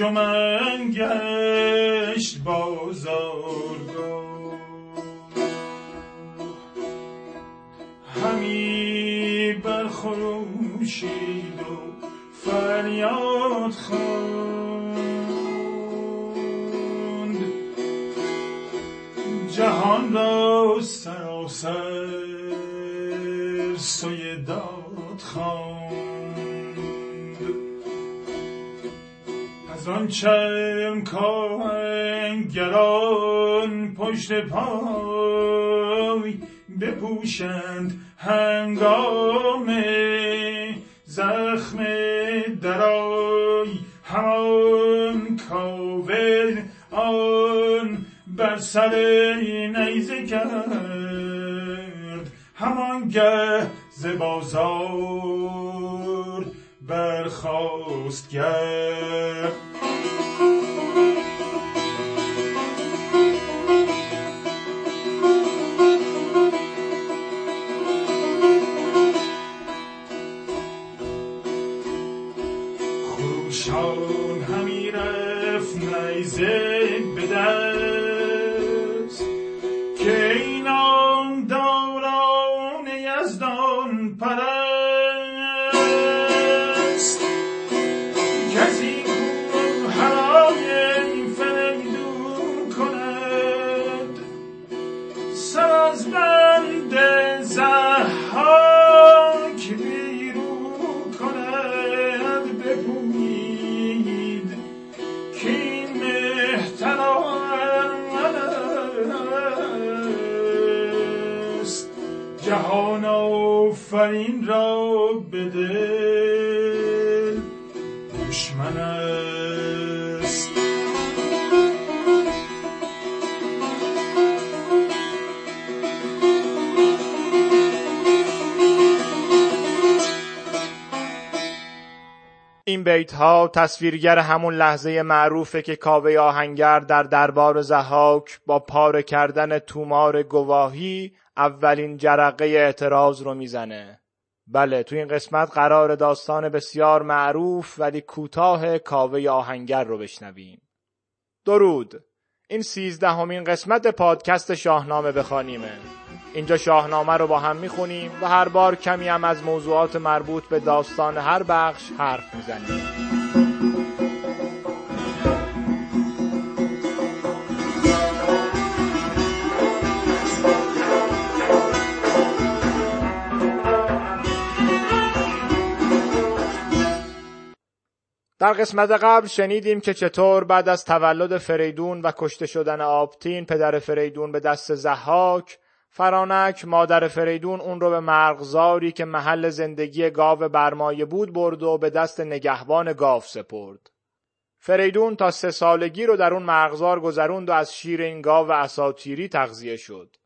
انجمن گشت بازارگاه همی برخروشید و فریاد خواند. جهان را سراسر از آن چرم گران پشت پای بپوشند هنگام زخم درای همان کاوه آن بر سر نیزه کرد همان گه ز بازار برخاست گرد. داران یزدان پرست آفرین را به دل دشمن است. این بیت ها تصویرگر همون لحظه معروفه که کاوه آهنگر در دربار زهاک با پاره کردن تومار گواهی اولین جرقه اعتراض رو می‌زنه. بله تو این قسمت قرار داستان بسیار معروف ولی کوتاه کاوه آهنگر رو بشنویم. درود. این سیزدهمین قسمت پادکست شاهنامه بخوانیمه. اینجا شاهنامه رو با هم می‌خونیم و هر بار کمی هم از موضوعات مربوط به داستان هر بخش حرف می‌زنیم. در قسمت قبل شنیدیم که چطور بعد از تولد فریدون و کشته شدن آبتین پدر فریدون به دست زحاک فرانک مادر فریدون اون رو به مرغزاری که محل زندگی گاو برمایه بود برد و به دست نگهبان گاو سپرد. فریدون تا سه سالگی رو در اون مرغزار گذروند و از شیر این گاو و اساتیری تغذیه شد.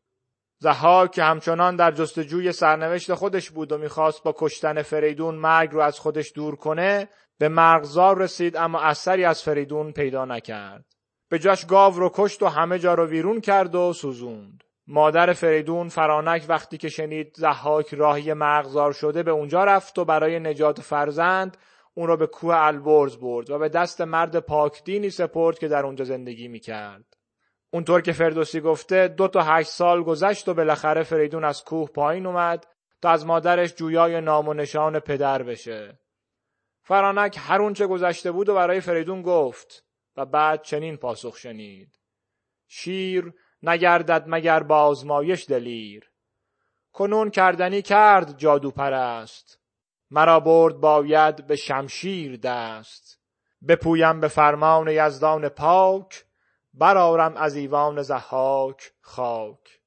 زحاک که همچنان در جستجوی سرنوشت خودش بود و می‌خواست با کشتن فریدون مرگ رو از خودش دور کنه به مرغزار رسید اما اثری از فریدون پیدا نکرد. به جاش گاو رو کشت و همه جا رو ویرون کرد و سوزوند. مادر فریدون فرانک وقتی که شنید زحاک راهی مرغزار شده به اونجا رفت و برای نجات فرزند اون را به کوه البرز برد و به دست مرد پاکدینی سپرد که در اونجا زندگی می‌کرد. اونطور که فردوسی گفته دو تا هشت سال گذشت و بالاخره فریدون از کوه پایین اومد تا از مادرش جویای نام و نشان پدر بشه. فرانک هر اونچه گذشته بود و برای فریدون گفت و بعد چنین پاسخ شنید. شیر نگردد مگر بازمایش دلیر. کنون کردنی کرد جادو پرست مرا برد باید به شمشیر دست. بپویم به فرمان یزدان پاک برارم از ایوان زحاک خاک.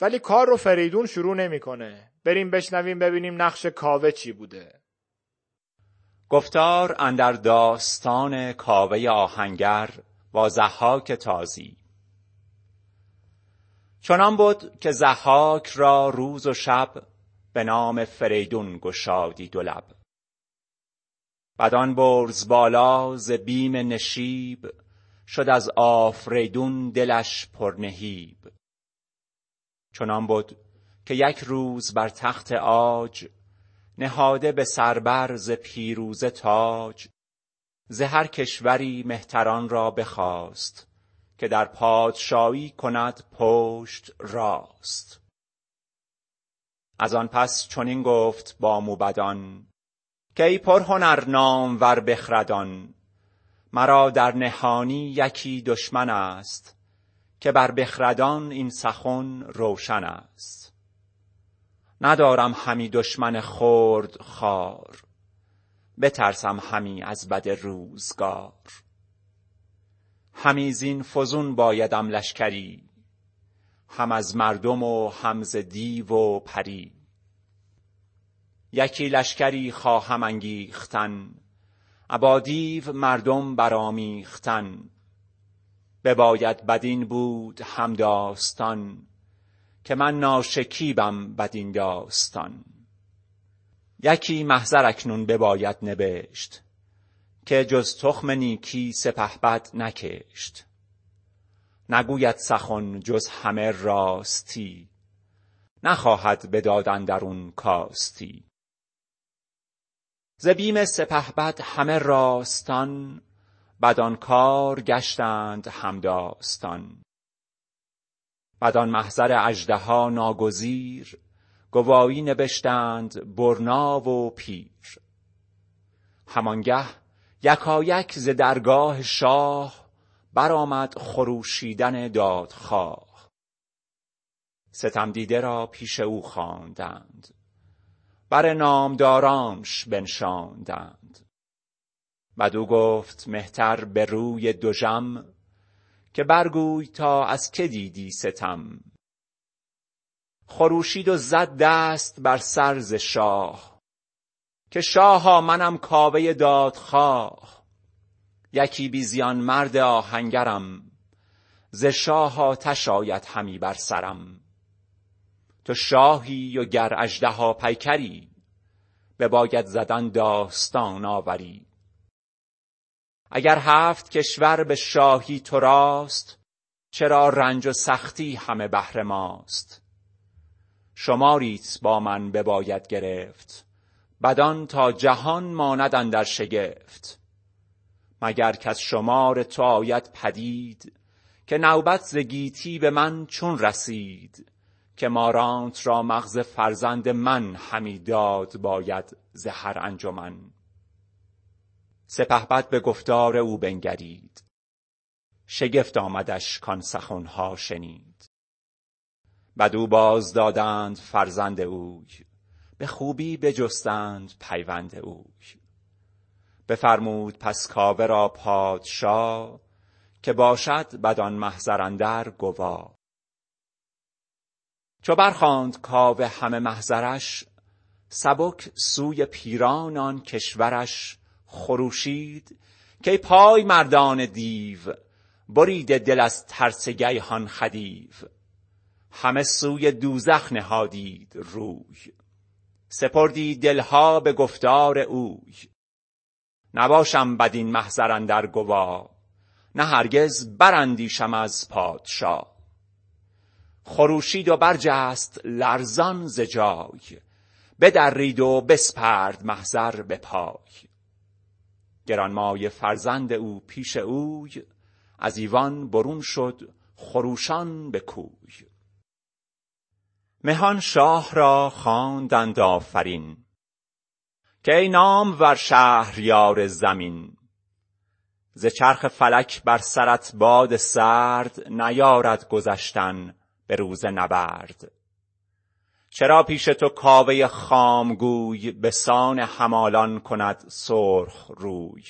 ولی کار رو فریدون شروع نمی‌کنه. بریم بشنویم ببینیم نقش کاوه چی بوده. گفتار اندر داستان کاوه آهنگر با زحاک تازی. چنان بود که زحاک را روز و شب به نام فریدون گشادی دو لب. بدان برز بالا ز بیم نشیب شد از آفریدون دلش پر نهیب. چنان بود که یک روز بر تخت عاج نهاده به سربر ز پیروزه تاج ز هر کشوری مهتران را بخواست که در پادشایی کند پشت راست. از آن پس چنین گفت با موبدان که ای پرهنر نامور بخردان مرا در نهانی یکی دشمن است که بر بخردان این سخن روشن است. ندارم همی دشمن خرد خوار. بترسم همی از بد روزگار. همی زین فزون بایدم لشکری. هم از مردم و هم ز دیو و پری. یکی لشکری خواهم انگیختن. ابا دیو مردم برآمیختن. بباید بدین بود هم داستان. که من ناشکیبم بدین داستان یکی محضر اکنون بباید نبشت که جز تخم نیکی سپهبد نکشت. نگوید سخن جز همه راستی نخواهد به داد اندرون کاستی. ز بیم سپهبد همه راستان بدان کار گشتند همداستان. بدان محضر اژدها ناگزیر گوایی نبشتند برنا و پیر. همانگه یکایک ز درگاه شاه برآمد خروشیدن دادخواه. ستمدیده را پیش او خواندند بر نامدارانش بنشاندند. بدو گفت مهتر به روی دژم که برگوی تا از که دیدی ستم. خروشید و زد دست بر سر ز شاه که شاها منم کاوه دادخواه. یکی بی زیان مرد آهنگرم ز شاه آتش آید همی بر سرم. تو شاهی و گر اژدها پیکری بباید زدن داستان آوری. اگر هفت کشور به شاهی تو راست چرا رنج و سختی همه بهر ماست؟ شماریت با من بباید گرفت بدان تا جهان ماند اندر شگفت. مگر کز شمار تو آید پدید که نوبت ز گیتی به من چون رسید؟ که مارانت را مغز فرزند من همی داد باید ز هر انجمن. سپهبد به گفتار او بنگرید. شگفت آمدش کان سخنها شنید. بدو باز دادند فرزند اوی به خوبی بجستند پیوند اوی. بفرمود پس کاوه را پادشا که باشد بدان محضر اندر گوا. چو برخواند کاوه همه محضرش سبک سوی پیران آن کشورش خروشید که پای مردان دیو بریده دل از ترس گیهان خدیو. همه سوی دوزخ نهادید روی سپردی دلها به گفتار اوی. نباشم بدین محضر اندر گوا نه هرگز براندیشم از پادشا خروشید و برجست لرزان ز جای بدرید و بسپرد محضر به پای. گرانمایه فرزند او پیش اوی از ایوان برون شد خروشان به کوی. مهان شاه را خواندند آفرین که ای نامور شهریار زمین. ز چرخ فلک بر سرت باد سرد نیارد گذشتن به روز نبرد. چرا پیش تو کاوه خامگوی به سان همالان کند سرخ روی؟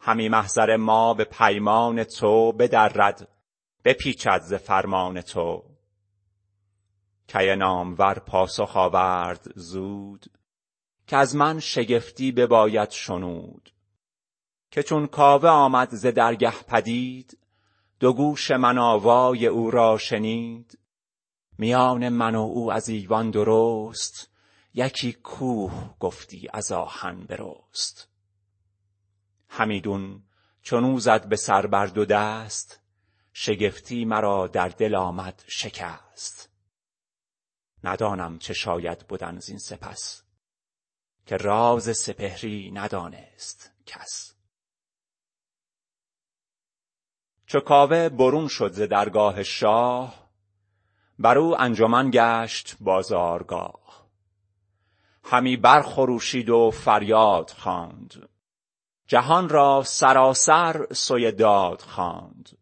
همی محضر ما به پیمان تو بدرد بپیچد ز فرمان تو. کی نامور پاسخ آورد زود که از من شگفتی بباید شنود. که چون کاوه آمد ز درگه پدید دو گوش من آوای او را شنید. میان من و او از ایوان درست یکی کوه گفتی از آهن برست. همیدون چون او زد به سر بر دو دست شگفتی مرا در دل آمد شکست. ندانم چه شاید بودن زین سپس که راز سپهری ندانست کس. چو کاوه برون شد ز درگاه شاه بر او انجمن گشت بازارگاه. همی برخروشید و فریاد خواند. جهان را سراسر سوی داد خواند.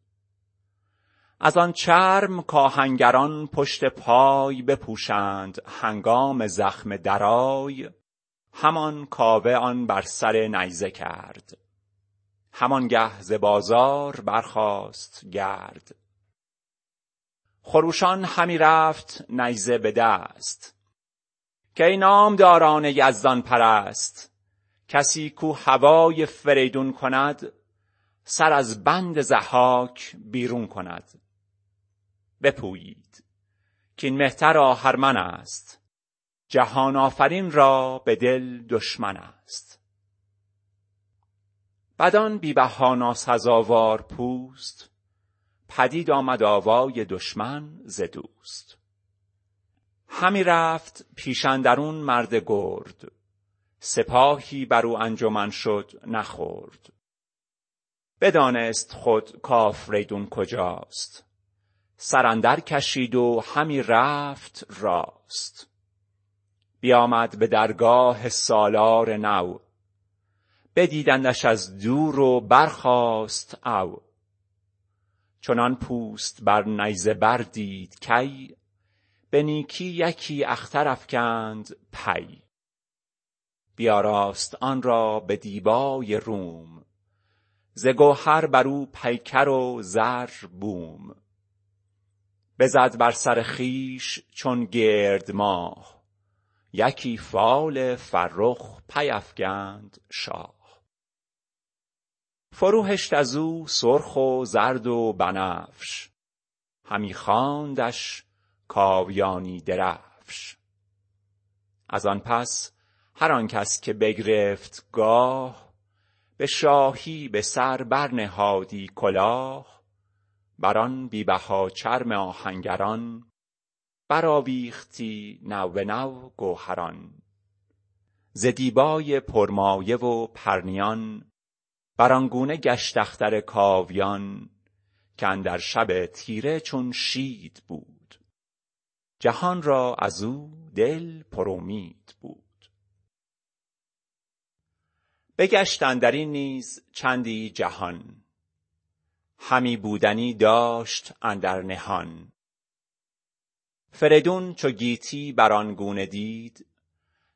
از آن چرم کآهنگران پشت پای بپوشند هنگام زخم درای همان کاوه آن بر سر نیزه کرد. همانگه ز بازار برخاست گرد. خروشان همی رفت نیزه به دست. که ای نامداران یزدان پرست کسی کو هوای فریدون کند سر از بند ضحاک بیرون کند. بپویید کاین مهتر آهرمن است. جهان آفرین را به دل دشمن است. بدان بی بها ناسزاوار پوست پدید آمد آوای دشمن ز دوست. همی رفت پیش اندرون مرد گرد. سپاهی بر او انجمن شد نه خرد بدانست خود کآفریدون کجاست. سر اندر کشید و همی رفت راست. بیامد به درگاه سالار نو. بدیدندش از دور و برخاست او. چنان پوست بر نیزه بر دید کی؟ به نیکی یکی اختر افکند پی. بیاراست آن را به دیبای روم. ز گوهر بر او پیکر و زر بوم. بزد بر سر خویش چون گرد ماه. یکی فال فرخ پیفگند شاه. فرو هشت از او سرخ و زرد و بنفش. همی خواندش کاویانی درفش. از آن پس هر آن کس که بگرفت گاه به شاهی به سر برنهادی کلاه. بر آن بی بها چرم آهنگران برآویختی نو نو گوهران. ز دیبای پرمایه و پرنیان بر آن گونه گشت اختر کاویان که اندر شب تیره چون شید بود. جهان را از او دل پرامید بود. بگشت اندرین نیز چندی جهان. همی بودنی داشت اندر نهان. فریدون چو گیتی بر آن گونه دید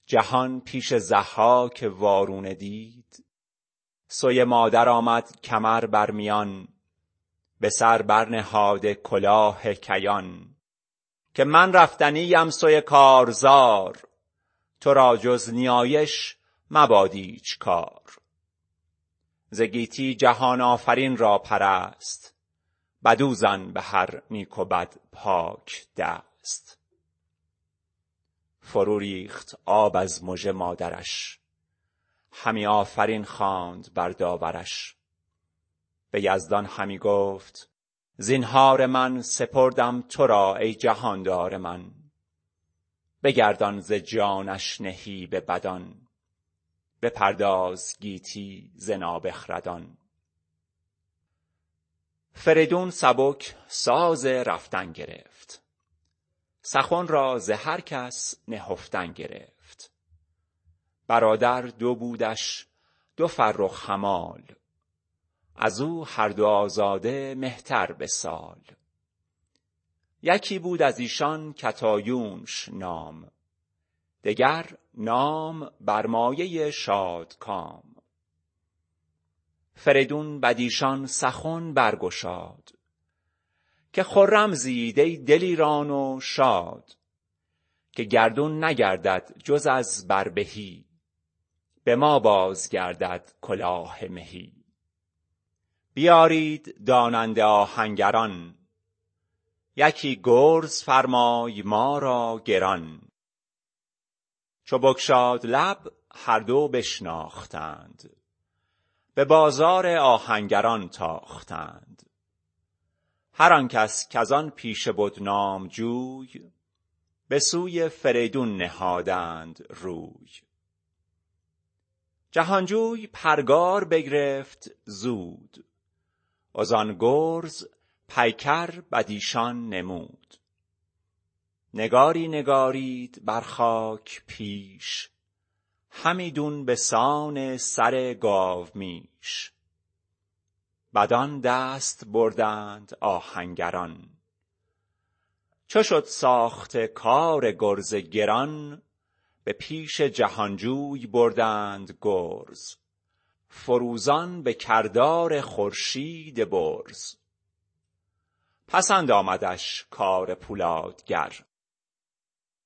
جهان پیش ضحاک وارونه دید. سوی مادر آمد کمر بر میان به سر برنهاده کلاه کیان. که من رفتنی ام سوی کارزار تو را جز نیایش مباد ایچ کار. ز گیتی جهان آفرین را پرست بدو زن به هر نیک و بد پاک دست. فرو ریخت آب از مژه مادرش. همی آفرین خواند بر داورش. به یزدان همی گفت زینهار من سپردم تو را ای جهاندار من. بگردان ز جانش نهیب بدان. بپرداز گیتی ز نابخردان. فریدون سبک ساز رفتن گرفت. سخن را ز هر کس نهفتن گرفت. برادر دو بودش دو فرخ همال از او هر دو آزاده مهتر به سال. یکی بود از ایشان کتایونش نام دگر نام بر مایه شادکام فریدون بدیشان سخن برگشاد که خرم زید ای دلیران و شاد که گردون نگردد جز از بربهی به ما باز گردد کلاه مهی. بیارید داننده آهنگران. یکی گرز فرمای ما را گران. چو بگشاد لب هر دو بشناختند. به بازار آهنگران تاختند. هر آن کس کز آن پیشه بد نامجوی به سوی فریدون نهادند روی. جهانجوی پرگار بگرفت زود. وزان گرز پیکر بدیشان نمود. نگاری نگارید بر خاک پیش. همیدون به سان سر گاومیش بدان دست بردند آهنگران. چو شد ساخته کار گرز گران به پیش جهانجوی بردند گرز. فروزان به کردار خورشید برز. پسند آمدش کار پولادگر.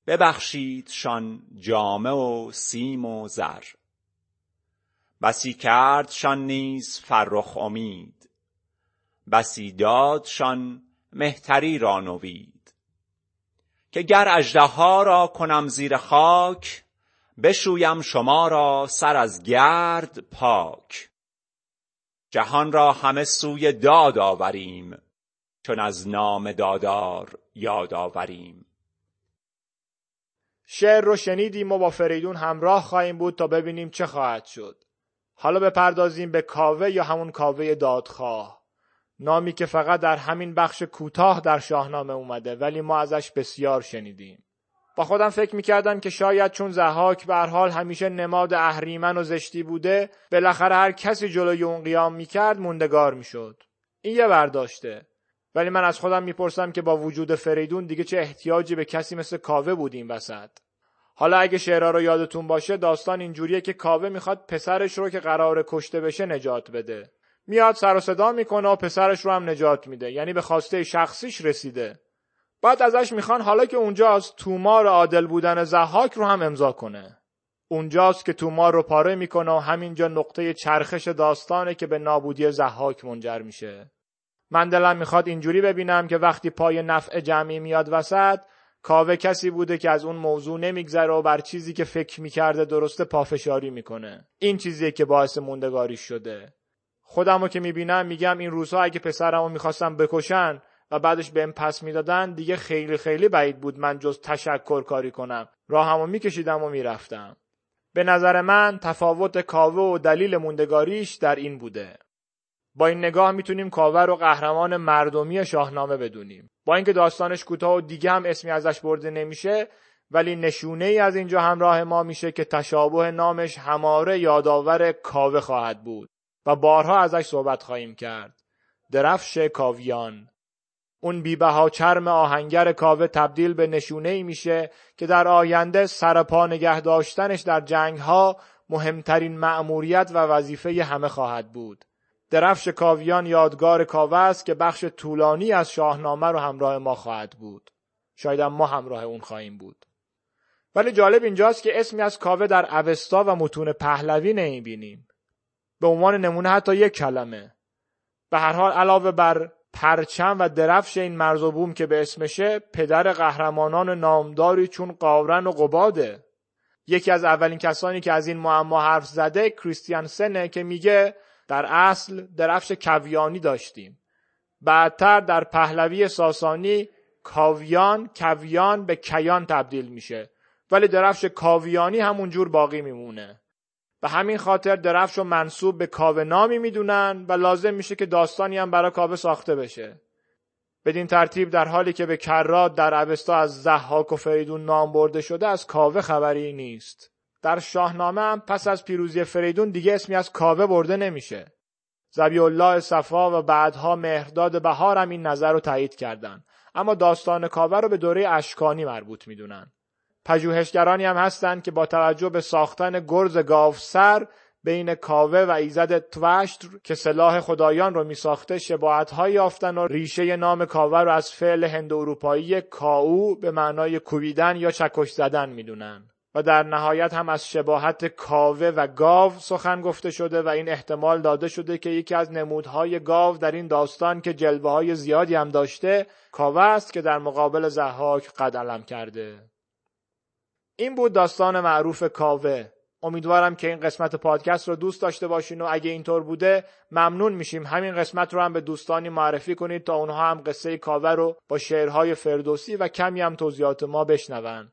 ببخشیدشان جامه و سیم و زر. بسی کردشان نیز فرخ امید. بسی دادشان مهتری را نوید. که گر اژدها را کنم زیر خاک بشویم شما را سر از گرد پاک. جهان را همه سوی داد آوریم چون از نام دادار یاد آوریم. شعر رو شنیدیم و با فریدون همراه خواهیم بود تا ببینیم چه خواهد شد. حالا بپردازیم به کاوه یا همون کاوه دادخواه. نامی که فقط در همین بخش کوتاه در شاهنامه اومده ولی ما ازش بسیار شنیدیم. با خودم فکر می‌کردم که شاید چون زهاک به حال همیشه نماد اهریمن و زشتی بوده بالاخره هر کسی جلوی اون قیام می‌کرد موندگار می‌شد. این یه برداشته. ولی من از خودم می‌پرسم که با وجود فریدون دیگه چه احتیاجی به کسی مثل کاوه بود این وسط؟ حالا اگه شعرها رو یادتون باشه داستان اینجوریه که کاوه می‌خواد پسرش رو که قرار کشته بشه نجات بده. میاد سر و صدا می‌کنه و پسرش رو هم نجات میده. یعنی به خواسته شخصیش رسیده. بعد ازش می‌خوان حالا که اونجاست تومار عادل بودن زحاک رو هم امضا کنه. اونجاست که تومار رو پاره می‌کنه و همینجا نقطه چرخش داستانه که به نابودی زحاک منجر میشه. من دلم می‌خواد اینجوری ببینم که وقتی پای نفع جمعی میاد وسط کاوه کسی بوده که از اون موضوع نمیگذره و بر چیزی که فکر می‌کرده درسته پافشاری می‌کنه. این چیزیه که باعث موندگاری شده. خودمو که می‌بینم میگم این روزها اگه پسرمو می‌خواستم بکشن و بعدش بهم پس می‌دادن دیگه خیلی خیلی بعید بود من جز تشکر کاری کنم. راهمو میکشیدم و می‌رفتم. به نظر من تفاوت کاوه و دلیل موندگاریش در این بوده. با این نگاه می‌تونیم کاوه رو قهرمان مردمی شاهنامه بدونیم. با اینکه داستانش کوتاه و دیگه هم اسمی ازش برده نمیشه ولی نشونه ای از اینجا همراه ما میشه که تشابه نامش هماره یادآور کاوه خواهد بود. و بارها ازش صحبت خواهیم کرد. درفش کاویان. اون بیبها چرم آهنگر کاوه تبدیل به نشونه ای میشه که در آینده سرپا نگه داشتنش در جنگ ها مهمترین مأموریت و وظیفه همه خواهد بود. درفش کاویان یادگار کاوه است که بخش طولانی از شاهنامه رو همراه ما خواهد بود. شاید ما همراه اون خواهیم بود. ولی جالب اینجاست که اسمی از کاوه در اوستا و متون پهلوی نمی‌بینیم. به عنوان نمونه حتی یک کلمه. به هر حال علاوه بر پرچم و درفش این مرز و بوم که به اسمشه پدر قهرمانان نامداری چون قاورن و قباده. یکی از اولین کسانی که از این معما حرف زده کریستیان سنه که میگه در اصل درفش کویانی داشتیم. بعدتر در پهلوی ساسانی کاویان کویان به کیان تبدیل میشه. ولی درفش کاویانی همونجور باقی میمونه. به همین خاطر درفش رو منصوب به کاوه نامی می‌دونن و لازم میشه که داستانی هم برای کاوه ساخته بشه. بدین ترتیب در حالی که به کرات در اوستا از زحاک و فریدون نام برده شده از کاوه خبری نیست. در شاهنامه هم پس از پیروزی فریدون دیگه اسمی از کاوه برده نمیشه. زبی الله صفا و بعدها مهرداد بهار هم این نظر رو تایید کردن. اما داستان کاوه رو به دوره اشکانی مربوط می‌دونن. پژوهشگرانی هم هستند که با توجه به ساختن گرز سر بین کاوه و ایزد توشتر که سلاح خدایان رو می ساخته یافتن و ریشه نام کاوه رو از فعل هند اروپایی کاو به معنای کوبیدن یا چکش زدن می‌دونن. و در نهایت هم از شباهت کاوه و گاو سخن گفته شده و این احتمال داده شده که یکی از نمودهای گاو در این داستان که جلوه های زیادی هم داشته کاوه است که در مقابل زحاک قد علم کرده. این بود داستان معروف کاوه. امیدوارم که این قسمت پادکست رو دوست داشته باشین و اگه اینطور بوده ممنون میشیم. همین قسمت رو هم به دوستانی معرفی کنید تا اونها هم قصه کاوه رو با شعرهای فردوسی و کمی هم توضیحات ما بشنون.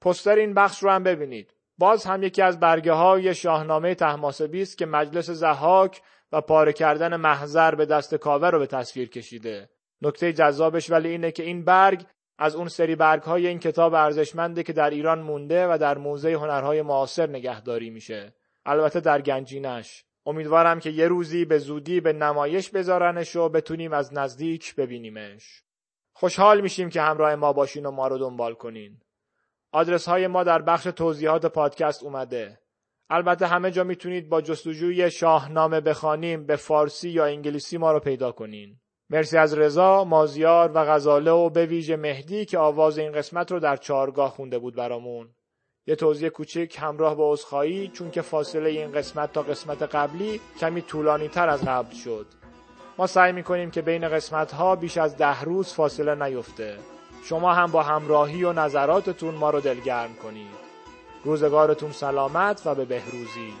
پستر این بخش رو هم ببینید. باز هم یکی از برگه های شاهنامه تحماسبی است که مجلس زحاک و پاره کردن محضر به دست کاوه رو به تصویر کشیده. نکته جذابش ولی اینه که این برگ از اون سری برگ های این کتاب ارزشمنده که در ایران مونده و در موزه هنرهای معاصر نگهداری میشه. البته در گنجینش. امیدوارم که یه روزی به زودی به نمایش بذارنش و بتونیم از نزدیک ببینیمش. خوشحال میشیم که همراه ما باشین و ما رو دنبال کنین. آدرس های ما در بخش توضیحات پادکست اومده. البته همه جا می‌تونید با جستجوی شاهنامه بخوانیم به فارسی یا انگلیسی ما رو پیدا کنین. مرسی از رضا، مازیار و غزاله و به ویژه مهدی که آواز این قسمت رو در چارگاه خونده بود برامون. یه توضیح کوچک همراه با عذرخواهی چون که فاصله این قسمت تا قسمت قبلی کمی طولانی تر از قبل شد. ما سعی می‌کنیم که بین قسمت ها بیش از ده روز فاصله نیفته. شما هم با همراهی و نظراتتون ما رو دلگرم کنید. روزگارتون سلامت و به بهروزی.